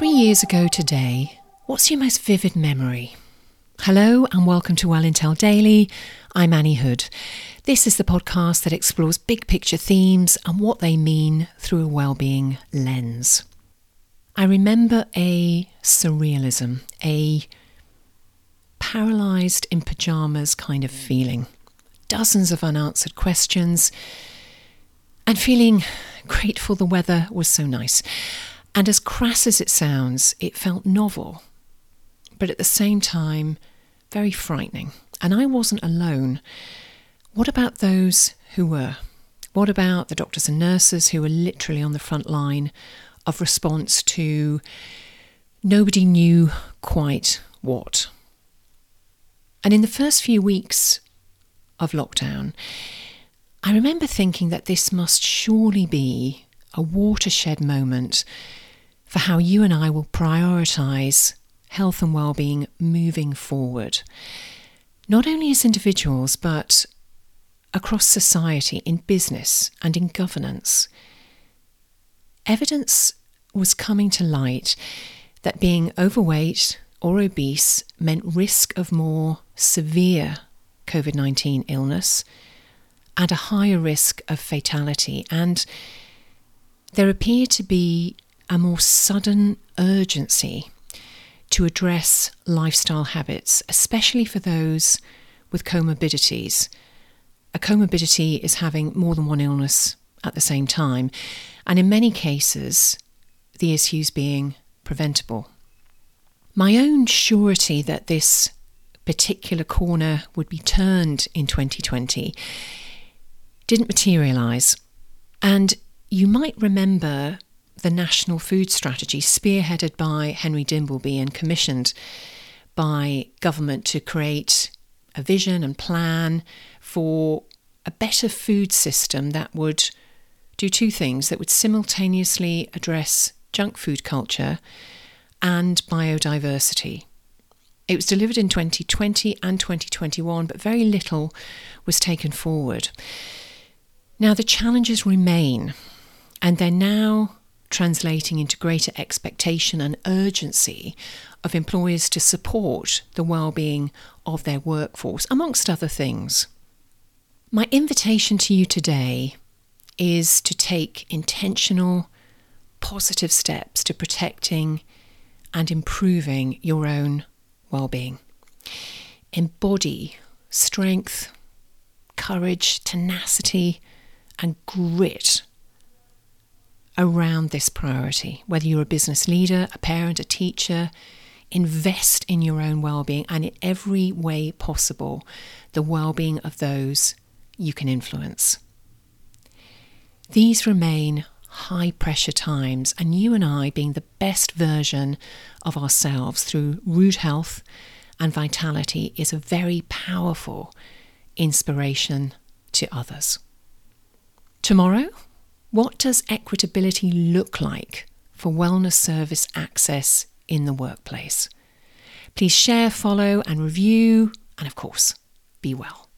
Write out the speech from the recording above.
Three years ago today, what's your most vivid memory? Hello and welcome to Well Intel Daily. I'm Annie Hood. This is the podcast that explores big picture themes and what they mean through a well-being lens. I remember a surrealism, a paralyzed in pajamas kind of feeling. Dozens of unanswered questions and feeling grateful the weather was so nice. And as crass as it sounds, it felt novel, but at the same time, very frightening. And I wasn't alone. What about those who were? What about the doctors and nurses who were literally on the front line of response to nobody knew quite what? And in the first few weeks of lockdown, I remember thinking that this must surely be a watershed moment for how you and I will prioritise health and well-being moving forward. Not only as individuals, but across society, in business and in governance. Evidence was coming to light that being overweight or obese meant risk of more severe COVID 19 illness and a higher risk of fatality. And there appeared to be a more sudden urgency to address lifestyle habits, especially for those with comorbidities. A comorbidity is having more than one illness at the same time, and in many cases, the issues being preventable. My own surety that this particular corner would be turned in 2020 didn't materialise. And you might remember the National Food Strategy, spearheaded by Henry Dimbleby and commissioned by government to create a vision and plan for a better food system that would do two things that would simultaneously address junk food culture and biodiversity. It was delivered in 2020 and 2021, but very little was taken forward. Now, the challenges remain, and they're now translating into greater expectation and urgency of employers to support the well-being of their workforce amongst other things. My invitation to you today is to take intentional positive steps to protecting and improving your own well-being. Embody strength, courage, tenacity and grit around this priority. Whether you're a business leader, a parent, a teacher, invest in your own well-being and in every way possible the well-being of those you can influence. These remain high pressure times, and you and I being the best version of ourselves through root health and vitality is a very powerful inspiration to others. Tomorrow, what does equitability look like for wellness service access in the workplace? Please share, follow, and review, and of course, be well.